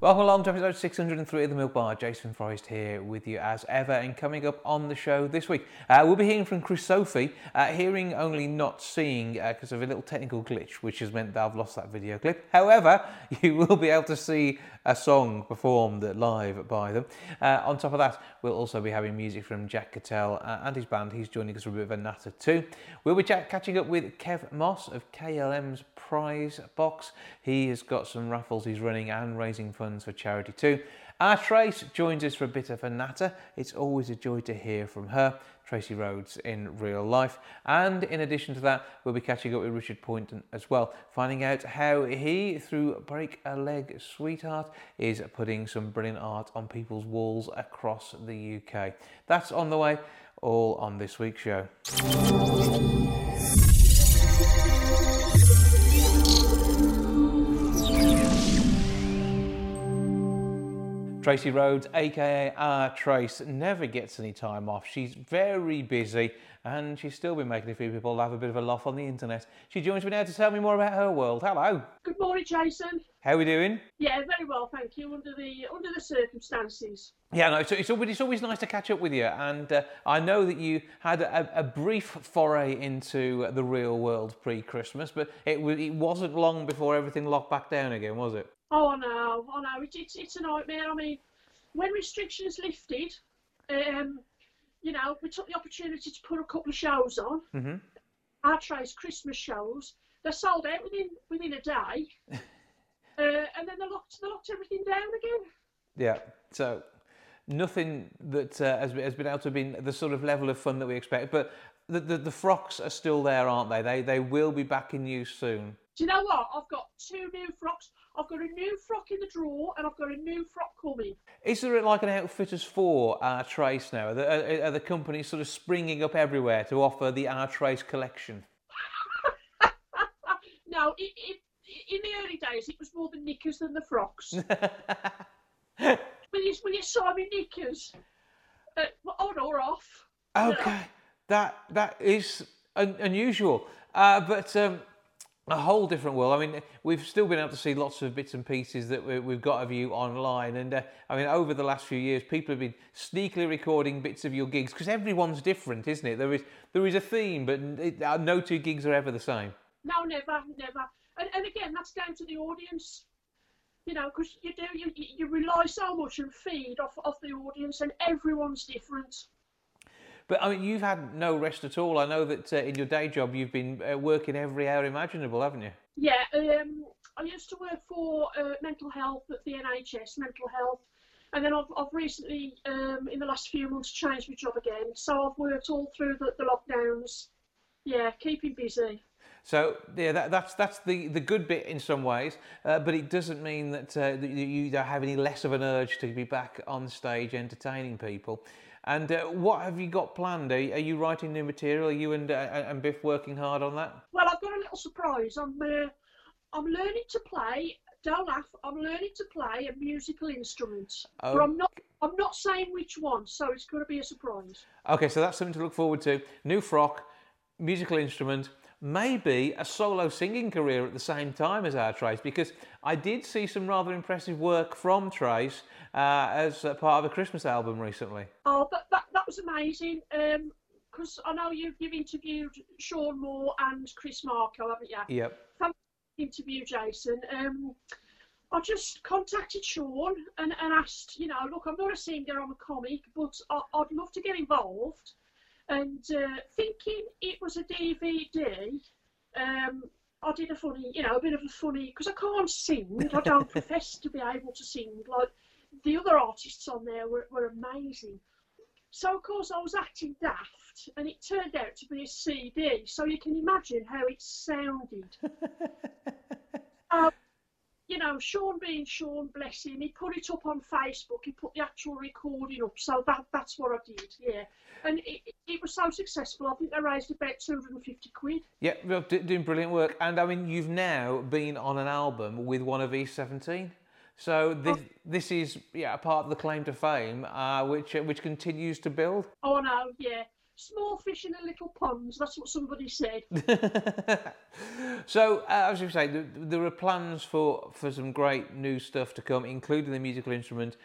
Welcome along to episode 603 of The Milk Bar. Jason Forrest here with you as ever. And coming up on the show this week, uh, we'll be hearing from ChriSophie, uh, hearing only not seeing because uh, of a little technical glitch, which has meant that I've lost that video clip. However, you will be able to see a song performed live by them. Uh, on top of that, we'll also be having music from Jack Cattell uh, and his band. He's joining us for a bit of a natter too. We'll be catching up with Kev Moss of KLM's Prize Box. He has got some raffles he's running and raising funds for charity too. Our Trace joins us for a bit of a natter. It's always a joy to hear from her, Tracy Rhodes, in real life. And in addition to that, we'll be catching up with Richard Poynton as well, finding out how he, through Break a Leg Sweetheart, is putting some brilliant art on people's walls across the UK. That's on the way, all on this week's show. Tracy Rhodes, aka Our Trace, never gets any time off. She's very busy and she's still been making a few people have a bit of a laugh on the internet. She joins me now to tell me more about her world. Hello. Good morning, Jason. How are we doing? Yeah, very well, thank you. Under the under the circumstances. Yeah, no, it's, it's, always, it's always nice to catch up with you. And uh, I know that you had a, a, brief foray into the real world pre Christmas, but it, it wasn't long before everything locked back down again, was it? Oh, know, I know. It, it's, it's a nightmare. I mean, when restrictions lifted, um, you know, we took the opportunity to put a couple of shows on. Mm-hmm. Our Trace Christmas shows. They sold out within within a day, uh, and then they locked they locked everything down again. Yeah. So nothing that uh, has, has been able to be the sort of level of fun that we expect. But the, the, the frocks are still there, aren't they? They they will be back in use soon. Do you know what? I've got two new frocks. I've got a new frock in the drawer and I've got a new frock coming. Is there like an Outfitters for our Trace now? Are the, are the companies sort of springing up everywhere to offer the our Trace collection? no, it, it, in the early days it was more the knickers than the frocks. when, you, when you saw me knickers, uh, on or off. Okay, that that is un- unusual. Uh, but um, a whole different world. I mean, we've still been able to see lots of bits and pieces that we've got of you online. And uh, I mean, over the last few years, people have been sneakily recording bits of your gigs because everyone's different, isn't it? There is there is a theme, but it, uh, no two gigs are ever the same. No, never, never. And, and again, that's down to the audience. You know, because you do you you rely so much and feed off off the audience, and everyone's different. But I mean, you've had no rest at all. I know that uh, in your day job, you've been uh, working every hour imaginable, haven't you? Yeah, um, I used to work for uh, mental health at the NHS, mental health, and then I've, I've recently, um, in the last few months, changed my job again. So I've worked all through the, the lockdowns. Yeah, keeping busy. So yeah, that, that's that's the, the good bit in some ways, uh, but it doesn't mean that, uh, that you don't have any less of an urge to be back on stage entertaining people. And uh, what have you got planned? Are, are, you writing new material? Are you and, uh, and Biff working hard on that? Well, I've got a little surprise. I'm uh, I'm learning to play. Don't laugh. I'm learning to play a musical instrument, but I'm not. I'm not saying which one, so it's going to be a surprise. Okay, so that's something to look forward to. New frock, musical instrument maybe a solo singing career at the same time as our Trace because I did see some rather impressive work from Trace uh, as part of a Christmas album recently. Oh, that, that, that was amazing. Because um, I know you've, you've interviewed Sean Moore and Chris Marco, haven't you? Yep. Fantastic interview, Jason. Um, I just contacted Sean and, and asked, you know, look, I'm not a singer, I'm a comic, but I, I'd love to get involved and uh, thinking it was a DVD, um, I did a funny, you know, a bit of a funny, because I can't sing, I don't profess to be able to sing, like the other artists on there were, were amazing. So, of course, I was acting daft, and it turned out to be a CD, so you can imagine how it sounded. um, you know, Sean being Sean, bless him, he put it up on Facebook. He put the actual recording up, so that that's what I did. Yeah, and it, it was so successful. I think they raised about two hundred and fifty quid. Yeah, doing brilliant work. And I mean, you've now been on an album with one of East 17. So this, this is yeah a part of the claim to fame, uh, which uh, which continues to build. Oh no, yeah. Small fish in a little pond. That's what somebody said. so, uh, as you say, there, there are plans for, for some great new stuff to come, including the musical instrument,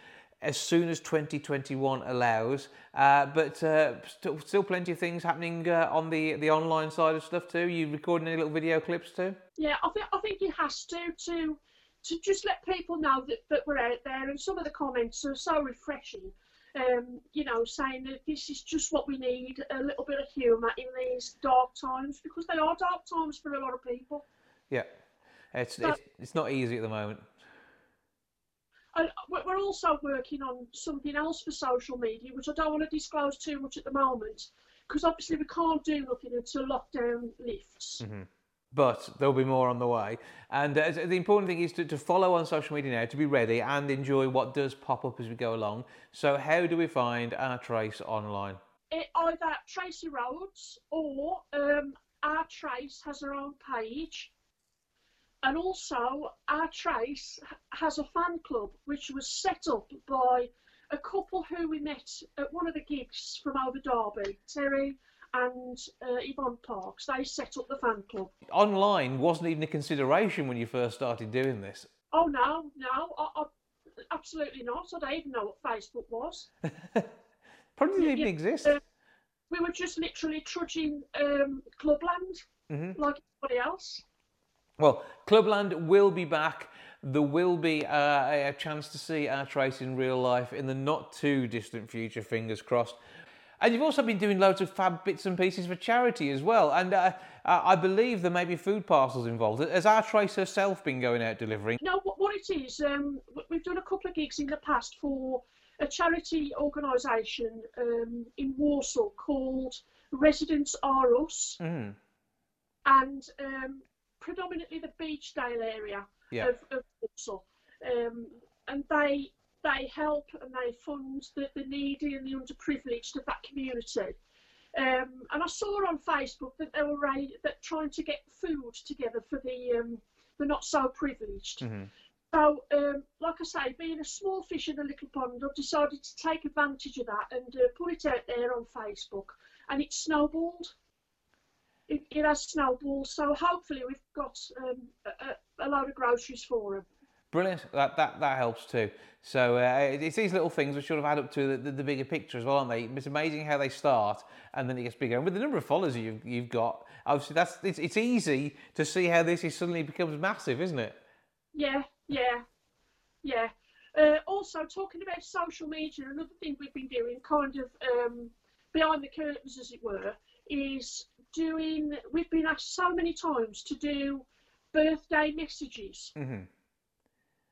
as soon as 2021 allows. Uh, but uh, still, still plenty of things happening uh, on the, the online side of stuff too. You recording any little video clips too? Yeah, I think I think it has to to to just let people know that, that we're out there. And some of the comments are so refreshing um, you know, saying that this is just what we need a little bit of humour in these dark times because they are dark times for a lot of people. Yeah, it's, but, it's, it's not easy at the moment. And we're also working on something else for social media, which I don't want to disclose too much at the moment because obviously we can't do nothing until lockdown lifts. Mm-hmm but there'll be more on the way. And uh, the important thing is to, to, follow on social media now, to be ready and enjoy what does pop up as we go along. So, how do we find our Trace online? It, either Tracy Rhodes or um, our Trace has her own page. And also, our Trace has a fan club which was set up by a couple who we met at one of the gigs from over Derby, Terry and uh, Yvonne Parks, they set up the fan club. Online wasn't even a consideration when you first started doing this. Oh no, no, I, I, absolutely not. I don't even know what Facebook was. Probably didn't even exist. Uh, we were just literally trudging um, Clubland mm-hmm. like everybody else. Well, Clubland will be back. There will be uh, a chance to see our Trace in real life in the not too distant future, fingers crossed. And you've also been doing loads of fab bits and pieces for charity as well. And uh, uh, I believe there may be food parcels involved. Has our Trace herself been going out delivering? No, what it is, um, we've done a couple of gigs in the past for a charity organisation um, in Walsall called Residents Are Us. Mm. And um, predominantly the Beechdale area yeah. of, of Walsall. Um, and they they help and they fund the, the needy and the underprivileged of that community. Um, and I saw on Facebook that they were that trying to get food together for the um, the not so privileged. Mm-hmm. So, um, like I say, being a small fish in a little pond, I've decided to take advantage of that and uh, put it out there on Facebook, and it snowballed. It, it has snowballed, so hopefully we've got um, a, a, load of groceries for them. Brilliant. That that that helps too. So uh, it's these little things which sort of add up to the, the, the, bigger picture as well, aren't they? It's amazing how they start and then it gets bigger. And with the number of followers you've you've got, obviously that's it's, it's easy to see how this is suddenly becomes massive, isn't it? Yeah, yeah, yeah. Uh, also, talking about social media, another thing we've been doing, kind of um, behind the curtains, as it were, is doing. We've been asked so many times to do birthday messages. Mm-hmm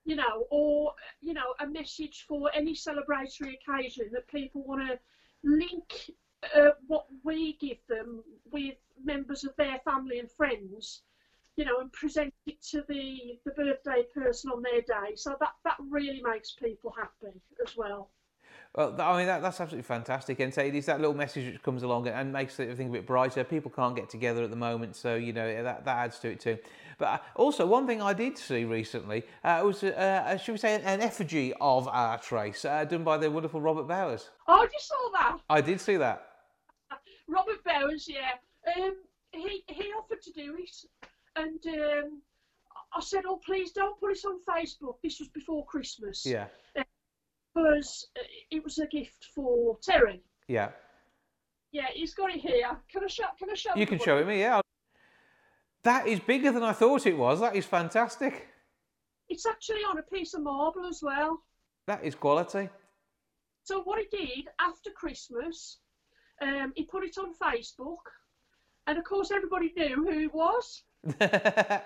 you know, or you know, a message for any celebratory occasion that people want to link uh, what we give them with members of their family and friends, you know, and present it to the the birthday person on their day. So that that really makes people happy as well. Well, I mean, that, that's absolutely fantastic. And say it's that little message which comes along and makes everything a bit brighter. People can't get together at the moment, so, you know, that, that adds to it too. But uh, also, one thing I did see recently uh, was, uh, uh, should we say, an effigy of our trace uh, done by the wonderful Robert Bowers. Oh, you saw that? I did see that. Robert Bowers, yeah. Um, he, he offered to do it. And um, I said, oh, please don't put it on Facebook. This was before Christmas. Yeah. Uh, because it was a gift for Terry. Yeah. Yeah, he's got it here. Can I show? Can I show? You can show it me. Yeah. That is bigger than I thought it was. That is fantastic. It's actually on a piece of marble as well. That is quality. So what he did after Christmas, um, he put it on Facebook, and of course everybody knew who it was.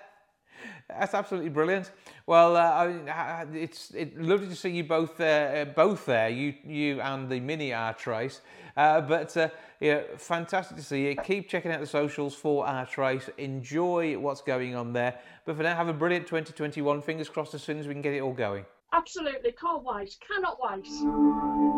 That's absolutely brilliant. Well, uh, it's it, lovely to see you both uh, both there, you you and the mini Our Trace. Uh, but uh, yeah, fantastic to see you. Keep checking out the socials for Our Trace. Enjoy what's going on there. But for now, have a brilliant 2021. Fingers crossed as soon as we can get it all going. Absolutely, can't wait. Cannot wait.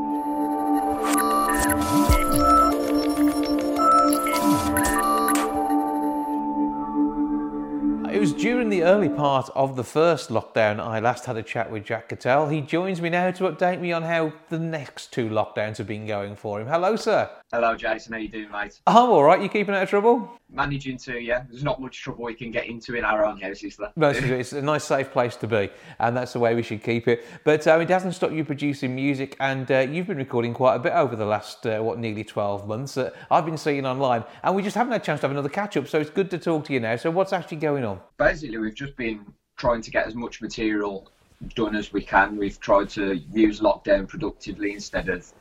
During the early part of the first lockdown I last had a chat with Jack Cattell. He joins me now to update me on how the next two lockdowns have been going for him. Hello, sir. Hello, Jason. How you doing, mate? I'm all right. You keeping out of trouble? Managing to, yeah. There's not much trouble we can get into in our own house, is there? No, it's a nice, safe place to be, and that's the way we should keep it. But um, it hasn't stopped you producing music, and uh, you've been recording quite a bit over the last, uh, what, nearly 12 months. Uh, I've been seeing online, and we just haven't had a chance to have another catch up, so it's good to talk to you now. So, what's actually going on? Basically, we've just been trying to get as much material done as we can. We've tried to use lockdown productively instead of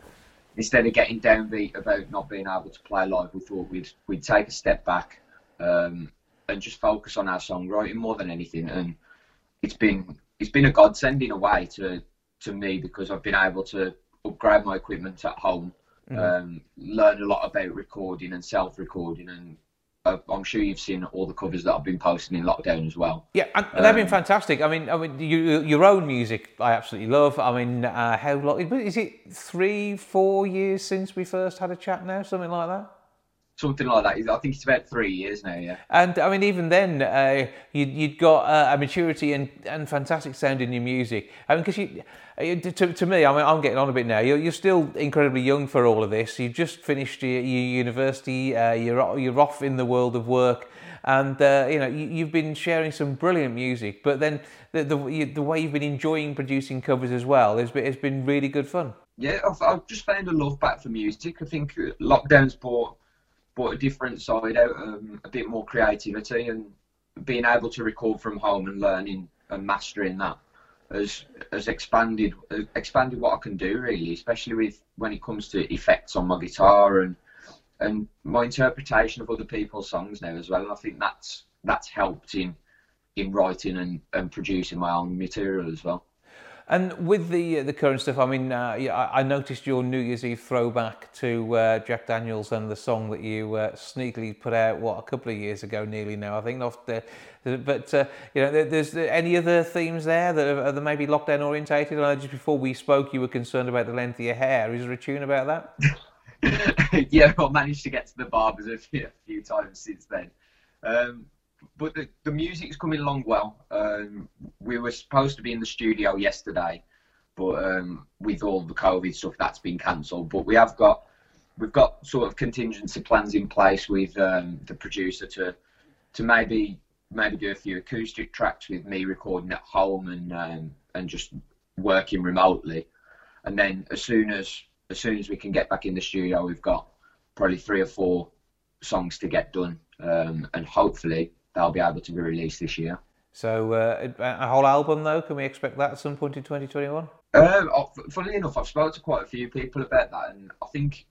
instead of getting downbeat about not being able to play live. We thought we'd we'd take a step back um, and just focus on our songwriting more than anything. And it's been it's been a godsend in a way to to me because I've been able to upgrade my equipment at home, mm-hmm. um, learn a lot about recording and self recording and I'm sure you've seen all the covers that I've been posting in lockdown as well. Yeah, and they've been um, fantastic. I mean, I mean, you, your own music, I absolutely love. I mean, uh, how long? Is it three, four years since we first had a chat now, something like that? Something like that. I think it's about three years now. Yeah. And I mean, even then, uh, you, you'd got uh, a maturity and, and fantastic sound in your music. I mean, because you uh, to, to me, I mean, I'm getting on a bit now. You're, you're still incredibly young for all of this. You've just finished your, your university. Uh, you're you're off in the world of work, and uh, you know you, have been sharing some brilliant music. But then the the, the way you've been enjoying producing covers as well has been, it's been really good fun. Yeah, I've, I've just found a love back for music. I think lockdown's brought brought a different side out, um, a bit more creativity, and being able to record from home and learning and mastering that has has expanded expanded what I can do really, especially with when it comes to effects on my guitar and and my interpretation of other people's songs now as well. And I think that's that's helped in in writing and, and producing my own material as well. And with the uh, the current stuff, I mean, uh, I noticed your New Year's Eve throwback to uh, Jack Daniels and the song that you uh, sneakily put out what a couple of years ago, nearly now. I think off the, but uh, you know, there's any other themes there that are, that maybe lockdown orientated. I know just before we spoke, you were concerned about the length of your hair. Is there a tune about that? yeah, I managed to get to the barbers a few, a few times since then. Um, but the, the music's coming along well. Um, we were supposed to be in the studio yesterday, but um, with all the COVID stuff, that's been cancelled. But we have got we've got sort of contingency plans in place with um, the producer to to maybe maybe do a few acoustic tracks with me recording at home and um, and just working remotely. And then as soon as as soon as we can get back in the studio, we've got probably three or four songs to get done, um, and hopefully they'll be able to be released this year. So uh, a whole album though, can we expect that at some point in 2021? Um, funnily enough, I've spoken to quite a few people about that, and I think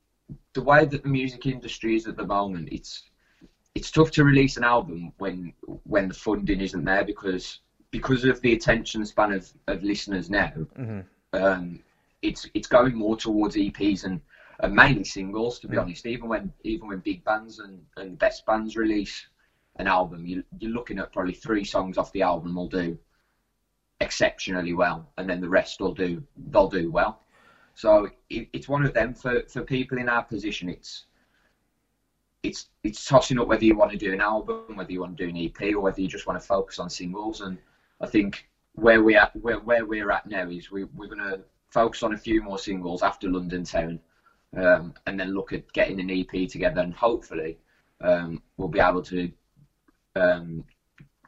the way that the music industry is at the moment, it's it's tough to release an album when when the funding isn't there because because of the attention span of, of listeners now. Mm-hmm. Um, it's it's going more towards EPs and, and mainly singles. To be mm-hmm. honest, even when even when big bands and, and best bands release an album, you, you're looking at probably three songs off the album will do exceptionally well, and then the rest will do they'll do well. So it, it's one of them for, for people in our position. It's it's it's tossing up whether you want to do an album, whether you want to do an EP, or whether you just want to focus on singles. And I think where we at where, where we're at now is we, we're to focus on a few more singles after London Town, um, and then look at getting an EP together, and hopefully um, we'll be able to um,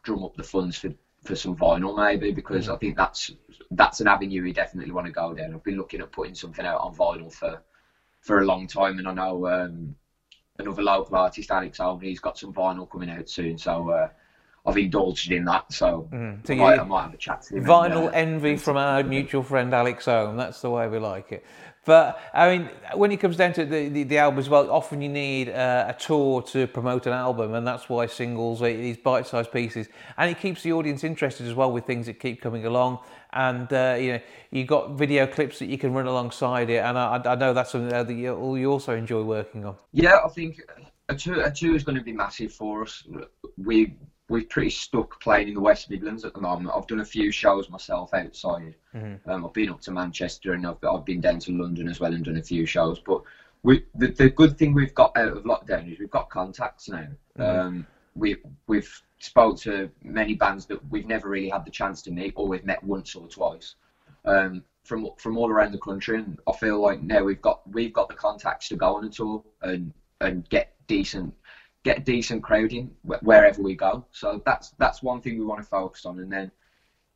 drum up the funds for, for some vinyl maybe because mm-hmm. I think that's that's an avenue we definitely want to go down. I've been looking at putting something out on vinyl for for a long time, and I know um, another local artist, Alex Owen, he's got some vinyl coming out soon, so. Uh, I've indulged in that, so, mm. so I, might, I, might, have a chat to him. Vinyl and, uh, envy from our mutual friend Alex Owen. That's the way we like it. But I mean, when it comes down to the, the, the album as well, often you need uh, a tour to promote an album, and that's why singles, are these bite-sized pieces, and it keeps the audience interested as well with things that keep coming along. And uh, you know, you got video clips that you can run alongside it, and I, I know that's something that you, you also enjoy working on. Yeah, I think a tour, a tour is going to be massive for us. We we're pretty stuck playing in the West Midlands at the moment. I've done a few shows myself outside. Mm-hmm. Um, I've been up to Manchester and I've, I've been down to London as well and done a few shows. But we, the, the good thing we've got out of lockdown is we've got contacts now. Mm-hmm. Um, we, we've spoke to many bands that we've never really had the chance to meet or we've met once or twice. Um, from from all around the country, and I feel like now we've got we've got the contacts to go on a tour and and get decent get decent crowd in wherever we go. So that's that's one thing we want to focus on, and then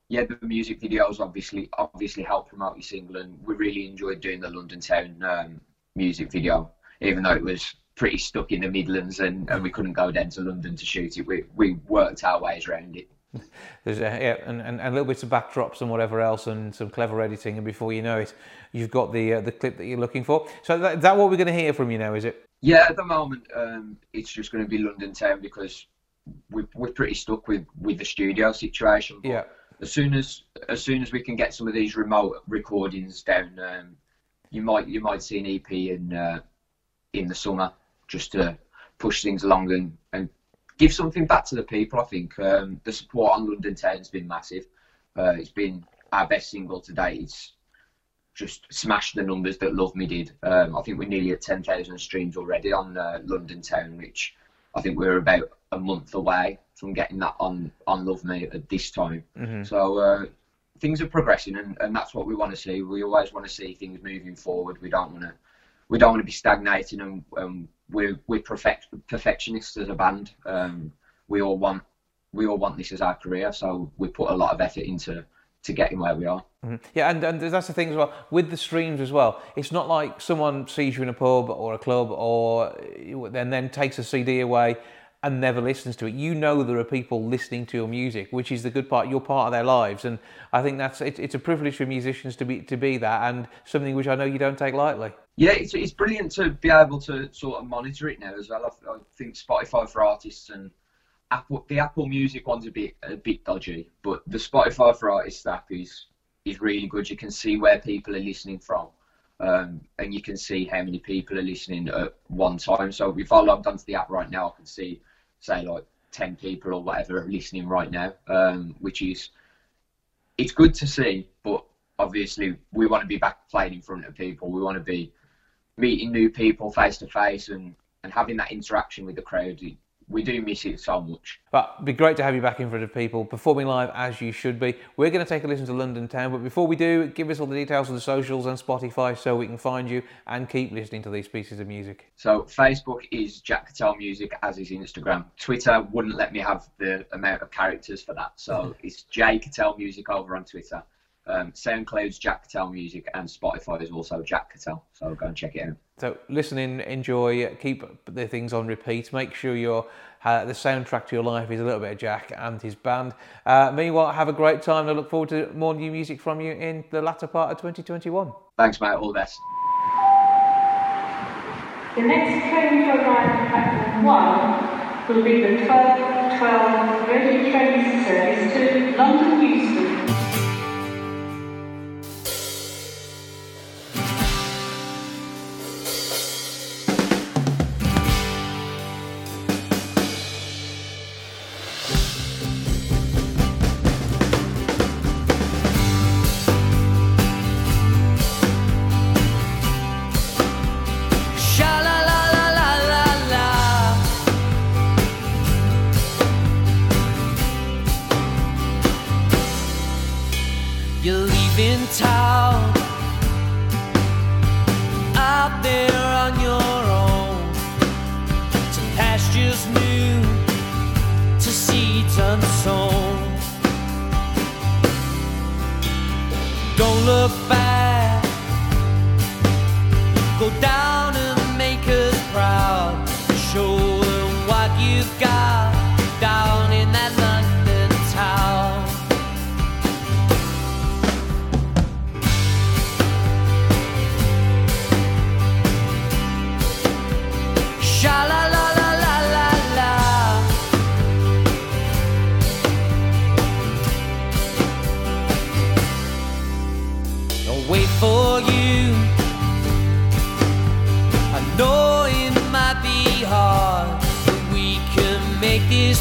yeah, the music videos obviously obviously help promote your single, and we really enjoyed doing the London Town um, music video, even though it was pretty stuck in the Midlands and, and we couldn't go down to London to shoot it. We we worked our ways around it. There's a, yeah, and, and, a little bit of backdrops and whatever else, and some clever editing, and before you know it, you've got the uh, the clip that you're looking for. So that, that what we're going to hear from you now? Is it? Yeah, at the moment, um, it's just going to be London Town because we're, we're pretty stuck with, with the studio situation. But yeah. As soon as as soon as we can get some of these remote recordings down, um, you might you might see an EP in uh, in the summer just to push things along and, and give something back to the people. I think um, the support on London Town has been massive. Uh, it's been our best single to date. It's just smashed the numbers that Love Me did. Um, I think we're nearly at 10,000 streams already on uh, London Town, which I think we're about a month away from getting that on, on Love Me at this time. Mm-hmm. So uh, things are progressing, and, and that's what we want to see. We always want to see things moving forward. We don't want to we don't want to be stagnating, and um, we're we're perfect, perfectionists as a band. Um, we all want we all want this as our career, so we put a lot of effort into to getting where we are. Mm-hmm. Yeah, and, and that's the thing as well with the streams as well. It's not like someone sees you in a pub or a club or and then takes a CD away and never listens to it. You know there are people listening to your music, which is the good part. You're part of their lives, and I think that's it, it's a privilege for musicians to be to be that, and something which I know you don't take lightly. Yeah, it's, it's brilliant to be able to sort of monitor it now as well. I, I think Spotify for artists and Apple, the Apple Music one's a bit a bit dodgy, but the Spotify for Artists app is is really good. You can see where people are listening from, um, and you can see how many people are listening at one time. So if I logged onto the app right now, I can see, say, like ten people or whatever are listening right now, um, which is it's good to see. But obviously, we want to be back playing in front of people. We want to be meeting new people face to face and and having that interaction with the crowd we do miss it so much. But it'd be great to have you back in front of people, performing live as you should be. We're going to take a listen to London Town, but before we do, give us all the details of the socials and Spotify so we can find you and keep listening to these pieces of music. So Facebook is Jack Cattell Music, as is Instagram. Twitter wouldn't let me have the amount of characters for that, so it's J Cattell Music over on Twitter. Um, SoundCloud's Jack Cattell Music and Spotify is also Jack Cattell. So go and check it out. So listen in, enjoy, keep the things on repeat. Make sure your uh, the soundtrack to your life is a little bit of Jack and his band. Uh, meanwhile, have a great time. I look forward to more new music from you in the latter part of 2021. Thanks, mate. All the best. The next train to arrive at one will be the 1212 ready train service to London Euston.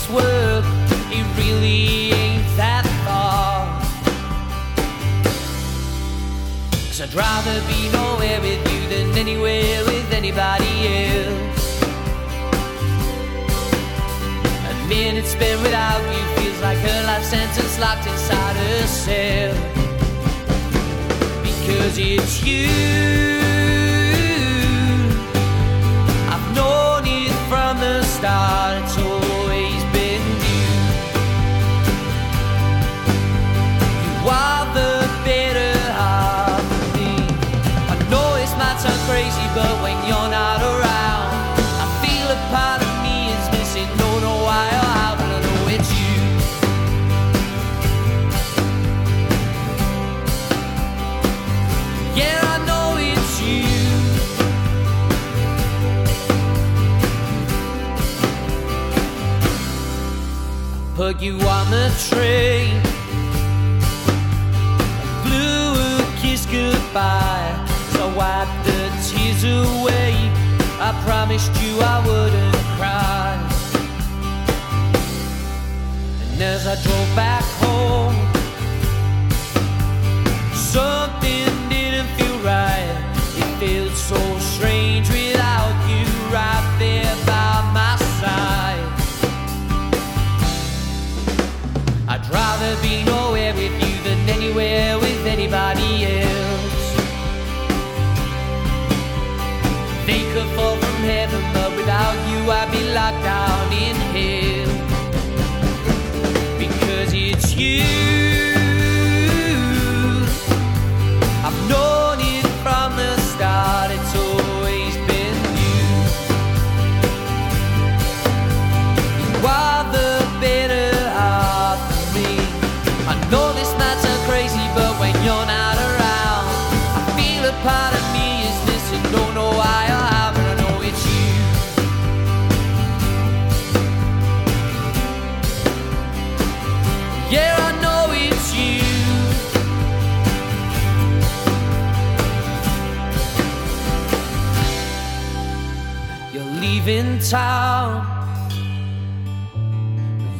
This world, it really ain't that far. Cause I'd rather be nowhere with you than anywhere with anybody else. A minute spent without you feels like a life sentence locked inside a cell. Because it's you. I've known it from the start. You on the train blew a kiss goodbye. So I wiped the tears away. I promised you I wouldn't cry. And as I drove back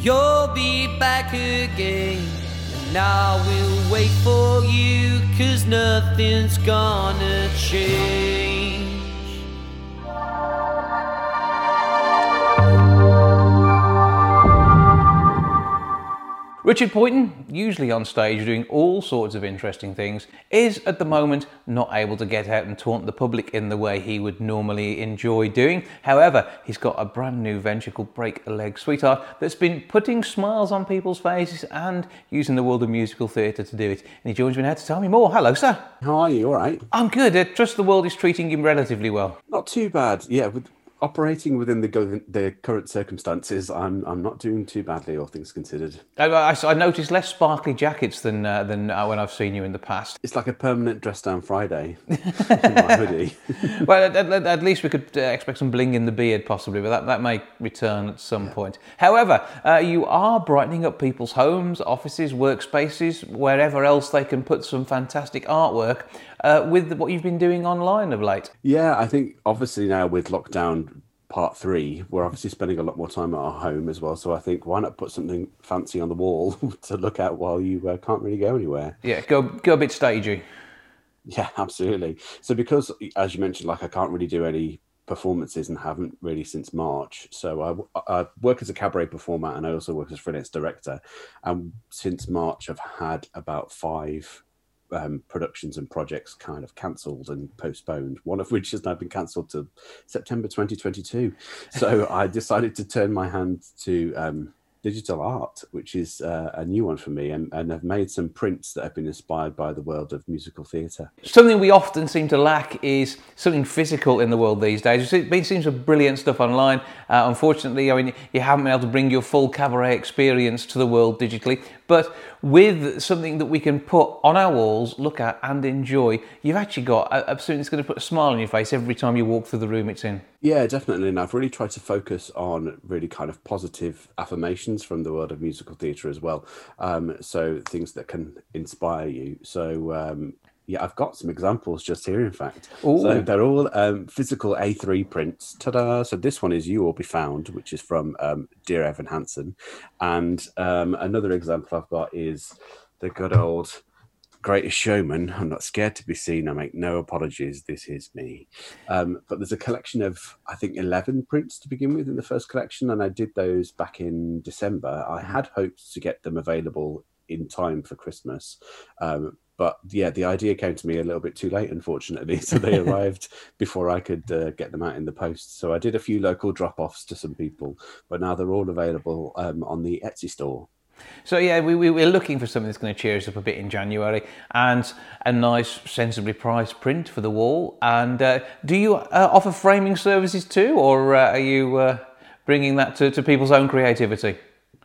You'll be back again. And I will wait for you, cause nothing's gonna change. Richard Poynton, usually on stage doing all sorts of interesting things, is at the moment not able to get out and taunt the public in the way he would normally enjoy doing. However, he's got a brand new venture called Break a Leg Sweetheart that's been putting smiles on people's faces and using the world of musical theatre to do it. And he joins me now to tell me more. Hello, sir. How are you? All right. I'm good. I trust the world is treating him relatively well. Not too bad. Yeah, with operating within the go- the current circumstances, I'm I'm not doing too badly, all things considered. I, I, I noticed less sparkly jackets than uh, than uh, when I've seen you in the past. It's like a permanent dress down Friday hoodie. well, at, at, at least we could uh, expect some bling in the beard, possibly, but that, that may return at some point. However, uh, you are brightening up people's homes, offices, workspaces, wherever else they can put some fantastic artwork uh, with what you've been doing online of late. Yeah, I think obviously now with lockdown part three, we're obviously spending a lot more time at our home as well. So I think why not put something fancy on the wall to look at while you uh, can't really go anywhere? Yeah, go go a bit stagey. Yeah, absolutely. So because, as you mentioned, like I can't really do any performances and haven't really since March. So I, I work as a cabaret performer and I also work as freelance director. And since March, I've had about five um, productions and projects kind of cancelled and postponed. One of which has now been cancelled to September 2022. So I decided to turn my hand to um, digital art, which is uh, a new one for me, and, and I've made some prints that have been inspired by the world of musical theatre. Something we often seem to lack is something physical in the world these days. We've been seeing some brilliant stuff online. Uh, unfortunately, I mean, you haven't been able to bring your full cabaret experience to the world digitally. But with something that we can put on our walls, look at, and enjoy, you've actually got a, something that's going to put a smile on your face every time you walk through the room it's in. Yeah, definitely. And I've really tried to focus on really kind of positive affirmations from the world of musical theatre as well. Um, so things that can inspire you. So um, Yeah, I've got some examples just here, in fact. Ooh. So they're all um, physical A3 prints. Ta-da! So this one is "You Will Be Found," which is from um, Dear Evan Hansen, and um, another example I've got is the good old Greatest Showman. I'm not scared to be seen. I make no apologies. This is me. Um, but there's a collection of I think 11 prints to begin with in the first collection, and I did those back in December. I had hoped to get them available in time for Christmas. Um, but yeah, the idea came to me a little bit too late, unfortunately. So they arrived before I could uh, get them out in the post. So I did a few local drop offs to some people, but now they're all available um, on the Etsy store. So yeah, we, we, we're looking for something that's going to cheer us up a bit in January, and a nice, sensibly priced print for the wall. And uh, do you uh, offer framing services too, or uh, are you uh, bringing that to, to people's own creativity?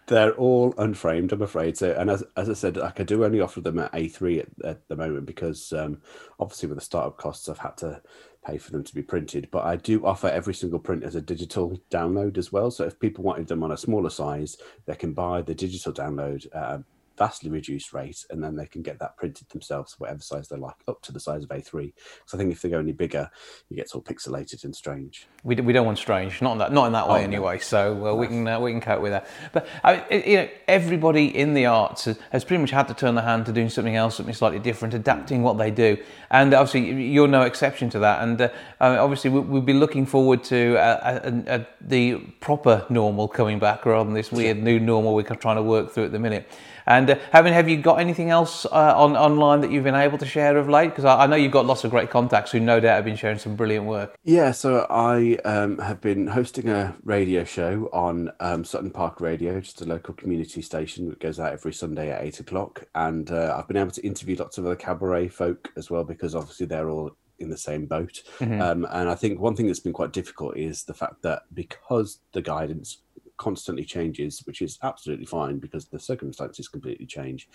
They're all unframed, I'm afraid. So, and as, as I said, I could do only offer them at A3 at, at the moment because um, obviously with the startup costs, I've had to pay for them to be printed. But I do offer every single print as a digital download as well. So if people wanted them on a smaller size, they can buy the digital download at a vastly reduced rate, and then they can get that printed themselves, whatever size they like, up to the size of A3. Because I think if they go any bigger, it gets all pixelated and strange. We, d- we don't want strange, not in that, not in that way Oh, no. anyway. So uh, we can uh, we can cope with that. But I, mean, you know, everybody in the arts has, has pretty much had to turn their hand to doing something else, something slightly different, adapting what they do. And obviously, you're no exception to that. And uh, obviously, we, we'll be looking forward to uh, uh, uh, the proper normal coming back, rather than this weird new normal we're trying to work through at the minute. And uh, having, have you got anything else uh, on online that you've been able to share of late? Because I, I know you've got lots of great contacts who no doubt have been sharing some brilliant work. Yeah, so I um, have been hosting a radio show on um, Sutton Park Radio, just a local community station that goes out every Sunday at eight o'clock. And uh, I've been able to interview lots of other cabaret folk as well, because obviously they're all in the same boat. Um, and I think one thing that's been quite difficult is the fact that because the guidance constantly changes, which is absolutely fine because the circumstances completely change,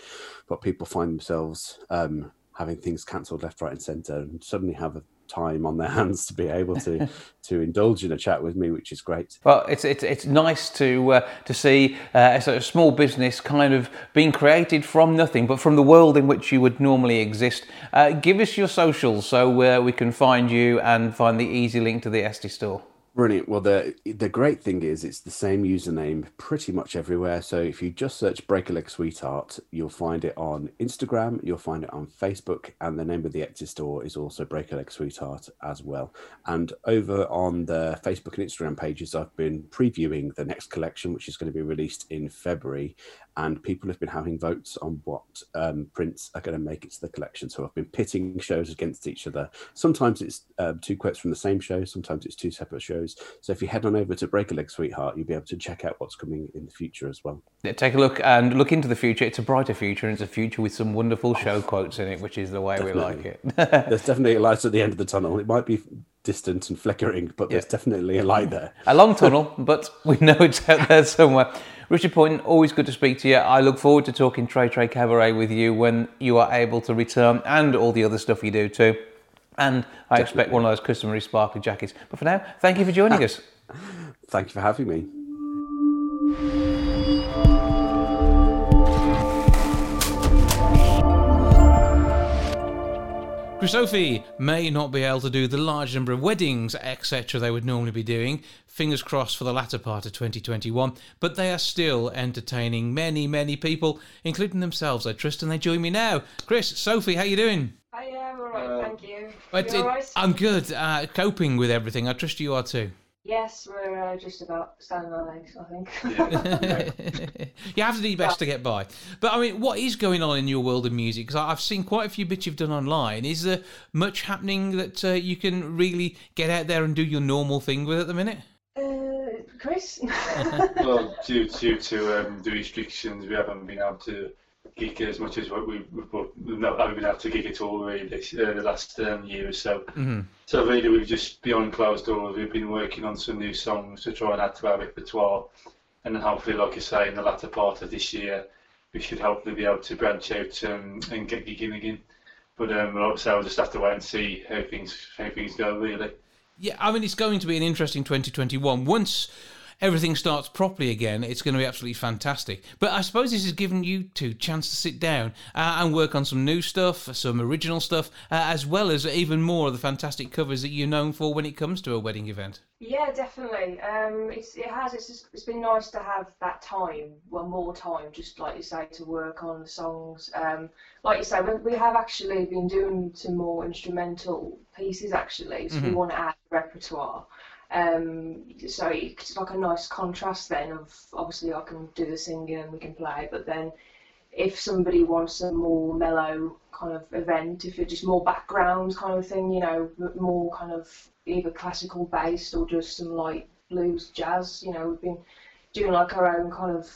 but people find themselves um, having things cancelled left, right, and centre, and suddenly have a time on their hands to be able to to indulge in a chat with me, which is great. Well, it's it's, it's nice to uh, to see uh, a sort of small business kind of being created from nothing, but from the world in which you would normally exist. Uh, give us your socials so uh, we can find you and find the easy link to the Etsy store. Brilliant. Well, the the great thing is it's the same username pretty much everywhere. So if you just search Break a Leg Sweetheart, you'll find it on Instagram, you'll find it on Facebook, and the name of the Etsy store is also Break a Leg Sweetheart as well. And over on the Facebook and Instagram pages, I've been previewing the next collection, which is going to be released in February. And people have been having votes on what um, prints are going to make it to the collection. So I've been pitting shows against each other. Sometimes it's um, two quotes from the same show, sometimes it's two separate shows. So if you head on over to Break a Leg Sweetheart, you'll be able to check out what's coming in the future as well. Yeah, Take a look and look into the future. It's a brighter future, and it's a future with some wonderful show quotes in it, which is the way we like it. There's definitely a light at the end of the tunnel. It might be distant and flickering, but there's Yeah. definitely a light there. a long tunnel, but we know it's out there somewhere. Richard Poynton, always good to speak to you. I look forward to talking Trey Trey Cabaret with you when you are able to return and all the other stuff you do too. And I expect one of those customary sparkly jackets. But for now, thank you for joining us. Thank you for having me. ChriSophie may not be able to do the large number of weddings, etc., they would normally be doing. Fingers crossed for the latter part of 2021, but they are still entertaining many, many people, including themselves. I trust, and they join me now. Chris, Sophie, how are you doing? I am alright, thank you. But you it- alright? I'm good. Uh, coping with everything. I trust you are too. Yes, we're uh, just about standing on legs, I think. you have to do your best to get by. But I mean, what is going on in your world of music? Because I've seen quite a few bits you've done online. Is there much happening that uh, you can really get out there and do your normal thing with at the minute? uh, Chris? well, due due to um, the restrictions, we haven't been able to gig as much as what we we've, well, we've not haven't been able to gig at all really uh, the last um, year or so. Mhm. So really, we've just beyond closed doors. We've been working on some new songs to try and add to our repertoire, and then hopefully, like I say, in the latter part of this year, we should hopefully be able to branch out um, and get gigging again. But um, like I say, we'll just have to wait and see how things how things go really. Yeah, I mean, it's going to be an interesting 2021. Once everything starts properly again, it's going to be absolutely fantastic. But I suppose this has given you two chance to sit down uh, and work on some new stuff, some original stuff, uh, as well as even more of the fantastic covers that you're known for when it comes to a wedding event. Yeah, definitely. Um, it's, it has. It's, just, it's been nice to have that time, well, more time, just like you say, to work on the songs. Um, like you say, we, we have actually been doing some more instrumental pieces, actually, so we Mhm. want to add repertoire. Um, so it's like a nice contrast then of obviously I can do the singing and we can play, but then if somebody wants a more mellow kind of event, if it's just more background kind of thing, you know, more kind of either classical based or just some light blues, jazz, you know, we've been doing like our own kind of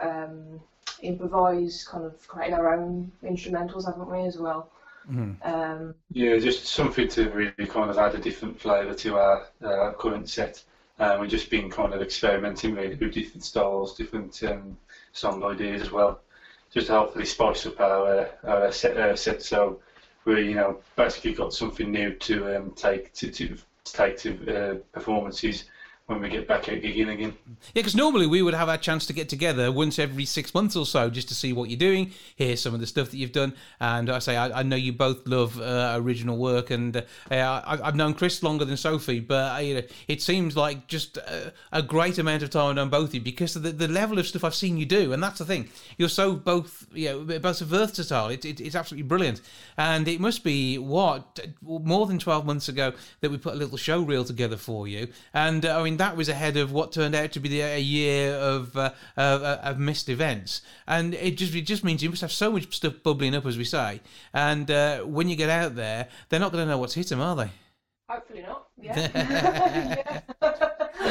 um, improvise, kind of creating our own instrumentals, haven't we, as well? Um, Yeah, just something to really kind of add a different flavour to our, our current set. Um, we've just been kind of experimenting really with different styles, different um, song ideas as well, just to hopefully spice up our, uh, our set, uh, set. So we, you know, basically got something new to um, take to, to, to take to uh, performances when we get back out gigging again. Yeah, because normally we would have our chance to get together once every six months or so just to see what you're doing, hear some of the stuff that you've done. And I say, I, I know you both love uh, original work, and uh, I, I've known Chris longer than Sophie, but uh, you know, it seems like just a, a great amount of time I've known both of you because of the, the level of stuff I've seen you do. And that's the thing, you're so both, you know, both versatile. It, it, it's absolutely brilliant. And it must be, what, more than 12 months ago that we put a little show reel together for you. And uh, I mean, that was ahead of what turned out to be the, a year of, uh, of, of missed events. And it just, it just means you must have so much stuff bubbling up, as we say. And uh, when you get out there, they're not going to know what's hit them, are they? hopefully not. Yeah.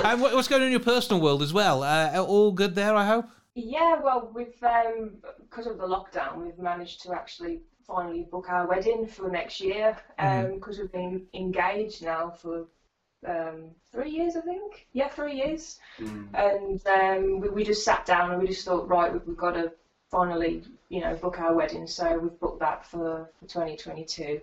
and what, what's going on in your personal world as well? Uh, all good there, I hope? Yeah, well, we've um, because of the lockdown, we've managed to actually finally book our wedding for next year. Because we've been engaged now for um, three years, I think. Yeah, three years. And um, we, we just sat down and we just thought, right, we've, we've got to finally, you know, book our wedding. So we've booked that for, for 2022.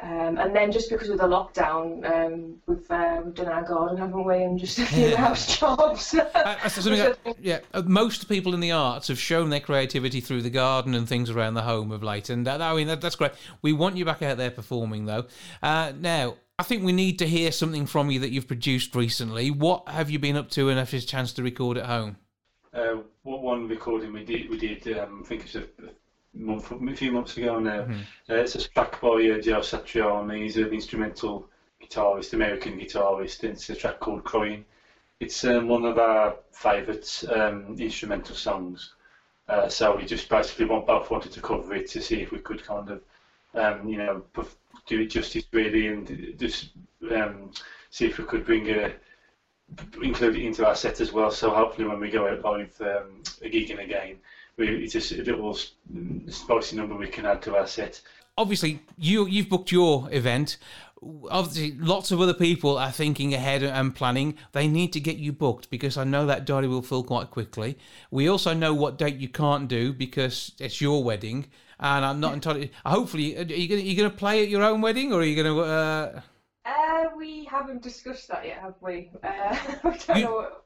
Um, and then just because of the lockdown, um, we've uh, we've done our garden, haven't we? And just a few house jobs. That's something that- yeah, uh, most people in the arts have shown their creativity through the garden and things around the home of late, and that, I mean that, that's great. We want you back out there performing, though. Uh, now, I think we need to hear something from you that you've produced recently. What have you been up to, and have you a chance to record at home? Uh, what one recording we did, we did, um, I think it's a month, a few months ago now. Mhm. Uh, it's a track by uh, Joe Satriani. He's an instrumental guitarist, American guitarist. And it's a track called "Crying." It's um, one of our favourite um, instrumental songs. Uh, so we just basically want, both wanted to cover it to see if we could kind of, um, you know, perf- do it justice really, and just um, see if we could bring a include it into our set as well. So hopefully when we go out live um, a gigging again, we, it's just a little spicy number we can add to our set. Obviously, you you've booked your event. Obviously, lots of other people are thinking ahead and planning. They need to get you booked because I know that diary will fill quite quickly. We also know what date you can't do because it's your wedding, and I'm not entirely. Hopefully, are you going to you going to play at your own wedding, or are you going to? Uh, Uh, we haven't discussed that yet, have we? Uh, I don't know. What,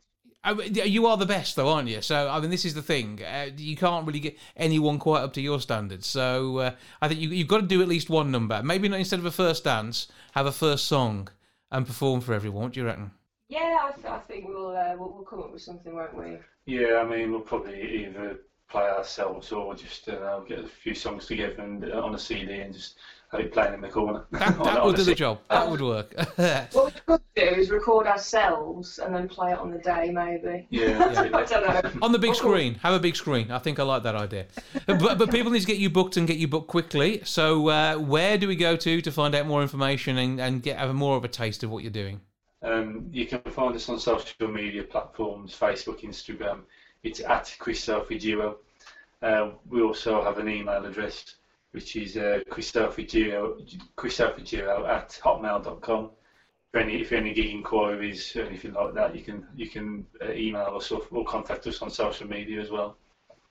I mean, you are the best, though, aren't you? So, I mean, this is the thing. Uh, you can't really get anyone quite up to your standards. So, uh, I think you, you've got to do at least one number. Maybe not instead of a first dance, have a first song and perform for everyone. What do you reckon? yeah, I, th- I think we'll, uh, we'll we'll come up with something, won't we? Yeah, I mean we'll probably either play ourselves or just uh, get a few songs together and uh, on a CD and just have it playing in the corner. That, that would do the job. That would work. What we could do is record ourselves and then play it on the day, maybe. Yeah, I don't know. On the big screen. Have a big screen. I think I like that idea. but, but people need to get you booked and get you booked quickly. So, uh, where do we go to to find out more information and, and get have more of a taste of what you're doing? Um, you can find us on social media platforms, Facebook, Instagram. It's at ChriSophie Uh, we also have an email address, which is uh, chrisophieduo at hotmail.com. For any, if you have any gig inquiries or anything like that, you can you can uh, email us or, or contact us on social media as well.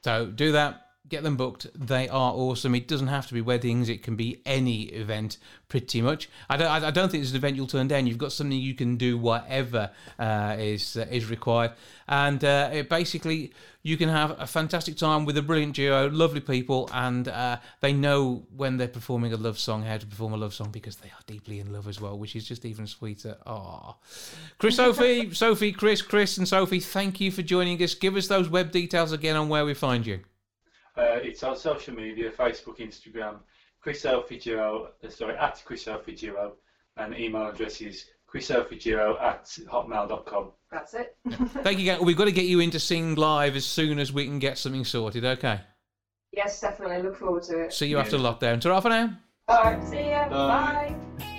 So do that. Get them booked. They are awesome. It doesn't have to be weddings. It can be any event, pretty much. I don't. I don't think there's an event you'll turn down. You've got something you can do whatever uh, is uh, is required, and uh, it basically you can have a fantastic time with a brilliant duo, lovely people, and uh, they know when they're performing a love song how to perform a love song because they are deeply in love as well, which is just even sweeter. Ah, Chris, Sophie, Sophie, Chris, Chris, and Sophie, thank you for joining us. Give us those web details again on where we find you. Uh, it's on social media, Facebook, Instagram, ChriSophie Duo, uh, sorry, at ChriSophie Duo, and email address is chrisophieduo at hotmail.com. That's it. Thank you. again. We've got to get you in to sing live as soon as we can get something sorted. Okay. yes, definitely. Look forward to it. See you after lockdown. Ta-ra for now. All right. See ya. Bye. Bye.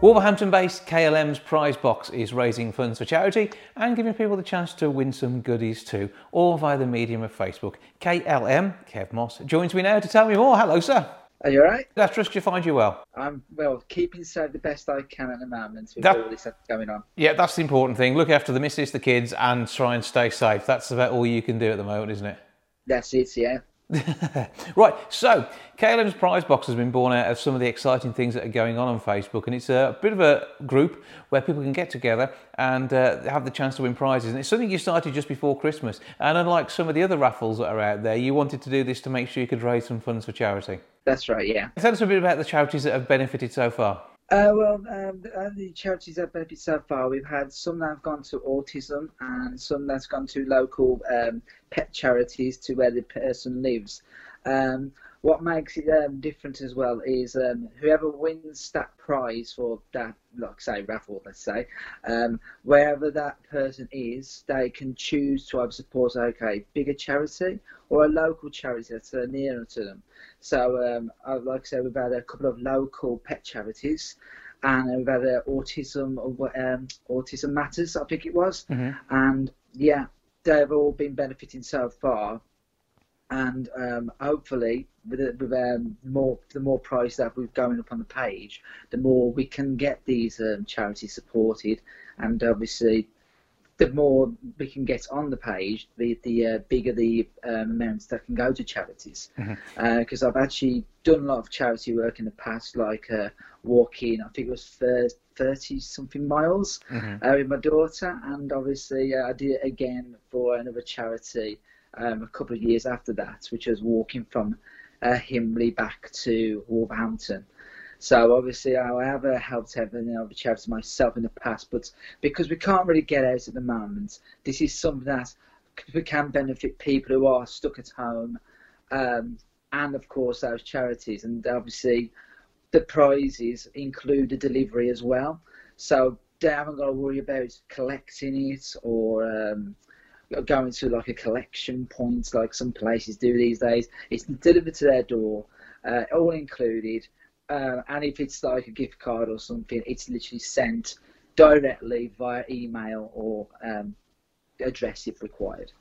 Wolverhampton based KLM's prize box is raising funds for charity and giving people the chance to win some goodies too, all via the medium of Facebook. KLM, Kev Moss, joins me now to tell me more. Hello, sir. Are you alright? I trust you find you well. I'm well, keeping safe the best I can at the moment with That- all this going on. Yeah, that's the important thing. Look after the missus, the kids, and try and stay safe. That's about all you can do at the moment, isn't it? That's it, yeah. Right, so KLM's prize box has been born out of some of the exciting things that are going on on Facebook, and it's a bit of a group where people can get together and uh, have the chance to win prizes. And it's something you started just before Christmas. And unlike some of the other raffles that are out there, you wanted to do this to make sure you could raise some funds for charity. That's right, yeah. Tell us a bit about the charities that have benefited so far. Uh, well, um, the, the charities that benefit so far, we've had some that have gone to autism and some that's gone to local um, pet charities to where the person lives. Um, what makes it um, different as well is um, whoever wins that prize for that, like say raffle, let's say, um, wherever that person is, they can choose to either support okay bigger charity or a local charity that's uh, nearer to them. So, um, like I said, we've had a couple of local pet charities, and we've had uh, autism, um, autism matters, I think it was, and yeah, they've all been benefiting so far. And um, hopefully, with, the- with um, more the more price that we're going up on the page, the more we can get these um, charities supported, and obviously, the more we can get on the page, the the uh, bigger the um, amounts that can go to charities. Because I've actually done a lot of charity work in the past, like uh, walking. I think it was thirty something miles Mm-hmm. uh, with my daughter, and obviously uh, I did it again for another charity um, a couple of years after that, which was walking from uh, Himley back to Wolverhampton. So obviously I have uh, helped everything other charities myself in the past, but because we can't really get out at the moment, this is something that we can benefit people who are stuck at home, um, and of course those charities, and obviously the prizes include the delivery as well. So they haven't got to worry about collecting it or um, going to like a collection point like some places do these days. It's delivered to their door, uh, all included. Uh, and if it's like a gift card or something, it's literally sent directly via email or um, address if required.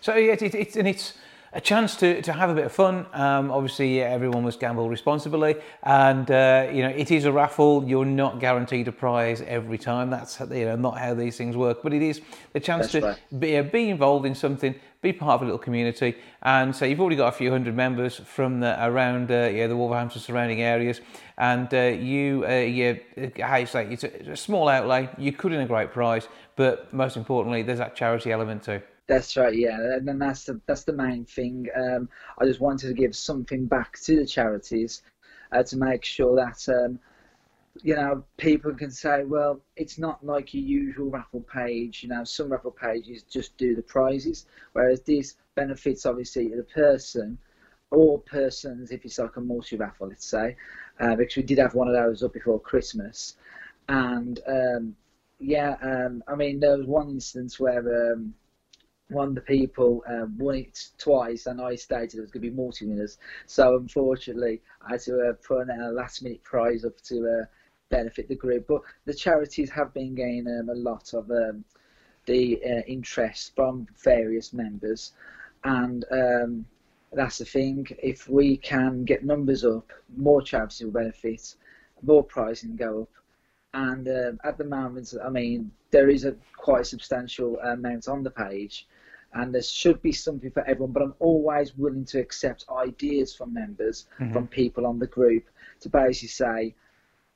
So yeah, it, it, it's and it's a chance to, to have a bit of fun. Um, obviously, everyone must gamble responsibly, and uh, you know it is a raffle. You're not guaranteed a prize every time. That's you know not how these things work. But it is the chance That's to right. be, uh, be involved in something, be part of a little community, and so you've already got a few hundred members from the, around uh, yeah the Wolverhampton surrounding areas, and uh, you uh, you how you say it's a, it's a small outlay. You could win a great prize, but most importantly, there's that charity element too. That's right, yeah, and then that's the that's the main thing. Um, I just wanted to give something back to the charities uh, to make sure that um, you know people can say, well, it's not like your usual raffle page. You know, some raffle pages just do the prizes, whereas this benefits obviously the person or persons if it's like a multi raffle, let's say, uh, because we did have one of those up before Christmas, and um, yeah, um, I mean there was one instance where. One of the people um, won it twice, and I stated there was going to be multi winners. So unfortunately, I had to uh, put in a last minute prize up to uh, benefit the group. But the charities have been gaining um, a lot of um, the uh, interest from various members, and um, that's the thing. If we can get numbers up, more charities will benefit, more pricing go up. And um, at the moment, I mean, there is a quite substantial amount on the page, and there should be something for everyone. But I'm always willing to accept ideas from members, mm-hmm. from people on the group, to basically say,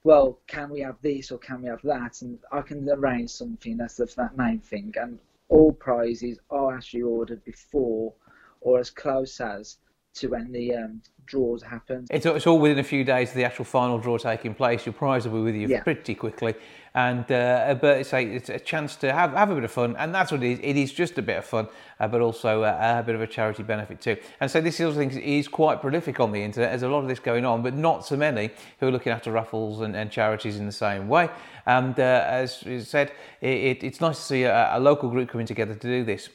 well, can we have this or can we have that? And I can arrange something. That's the that main thing. And all prizes are actually ordered before or as close as to when the um, draws happen. It's, it's all within a few days of the actual final draw taking place. Your prize will be with you Yeah. pretty quickly, and uh, but it's a, it's a chance to have, have a bit of fun, and that's what it is. It is just a bit of fun, uh, but also uh, a bit of a charity benefit too. And so this sort of thing is quite prolific on the internet. There's a lot of this going on, but not so many who are looking after raffles and, and charities in the same way. And uh, as you said, it, it, it's nice to see a, a local group coming together to do this.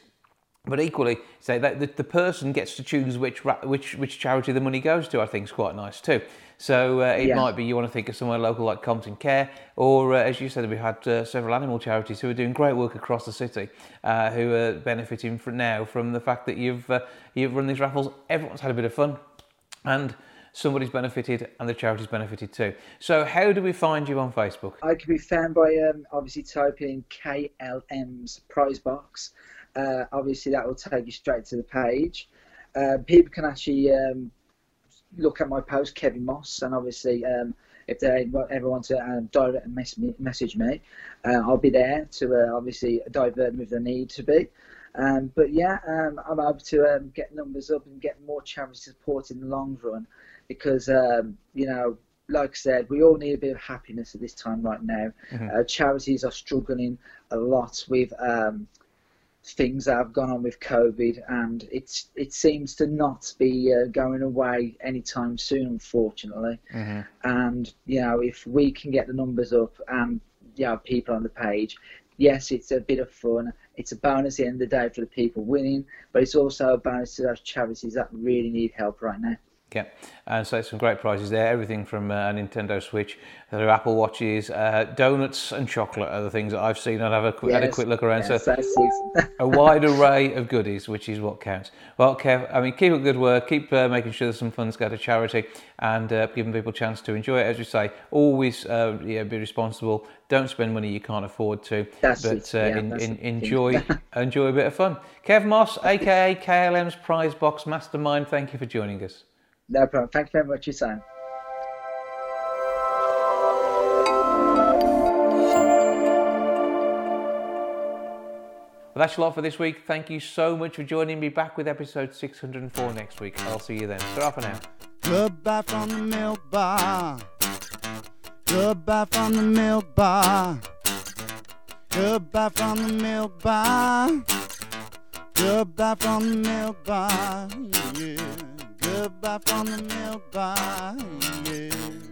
But equally, say that the, the person gets to choose which which which charity the money goes to. I think is quite nice too. So uh, it Yeah. might be you want to think of somewhere local like Compton Care, or uh, as you said, we've had uh, several animal charities who are doing great work across the city, uh, who are benefiting from now from the fact that you've uh, you've run these raffles. Everyone's had a bit of fun, and somebody's benefited, and the charity's benefited too. So how do we find you on Facebook? I can be found by um, obviously typing in KLM's prize box. Uh, obviously, that will take you straight to the page. Uh, people can actually um, look at my post, Kevin Moss, and obviously, um, if they ever want to um, direct mes- me- message me, uh, I'll be there to uh, obviously divert them if they need to be. Um, but yeah, um, I'm able to um, get numbers up and get more charity support in the long run because, um, you know, like I said, we all need a bit of happiness at this time right now. Uh, charities are struggling a lot with um, things that have gone on with COVID, and it's it seems to not be uh, going away anytime soon, unfortunately. And you know, if we can get the numbers up and you know people on the page, yes, it's a bit of fun. It's a bonus at the end of the day for the people winning, but it's also a bonus to those charities that really need help right now. Yeah, and so some great prizes there. Everything from uh, a Nintendo Switch, there are Apple Watches, uh, donuts, and chocolate are the things that I've seen. I'll have a, qu- had a quick look around. yes, so a wide array of goodies, which is what counts. Well, Kev, I mean, keep up good work. Keep uh, making sure that some funds go to charity and uh, giving people a chance to enjoy it. As we say, always uh, yeah, be responsible. Don't spend money you can't afford to. That's but. Uh, Yeah, in, in, enjoy enjoy a bit of fun. Kev Moss, aka KLM's Prize Box Mastermind. Thank you for joining us. No problem. Thank you very much for your time. Well, that's a lot for this week. Thank you so much for joining me. Back with episode 604 next week. I'll see you then. Ta for now. Goodbye from the milk bar. Goodbye from the milk bar. Goodbye from the milk bar. Goodbye from the milk bar. Yeah. Goodbye from the bar. Yeah.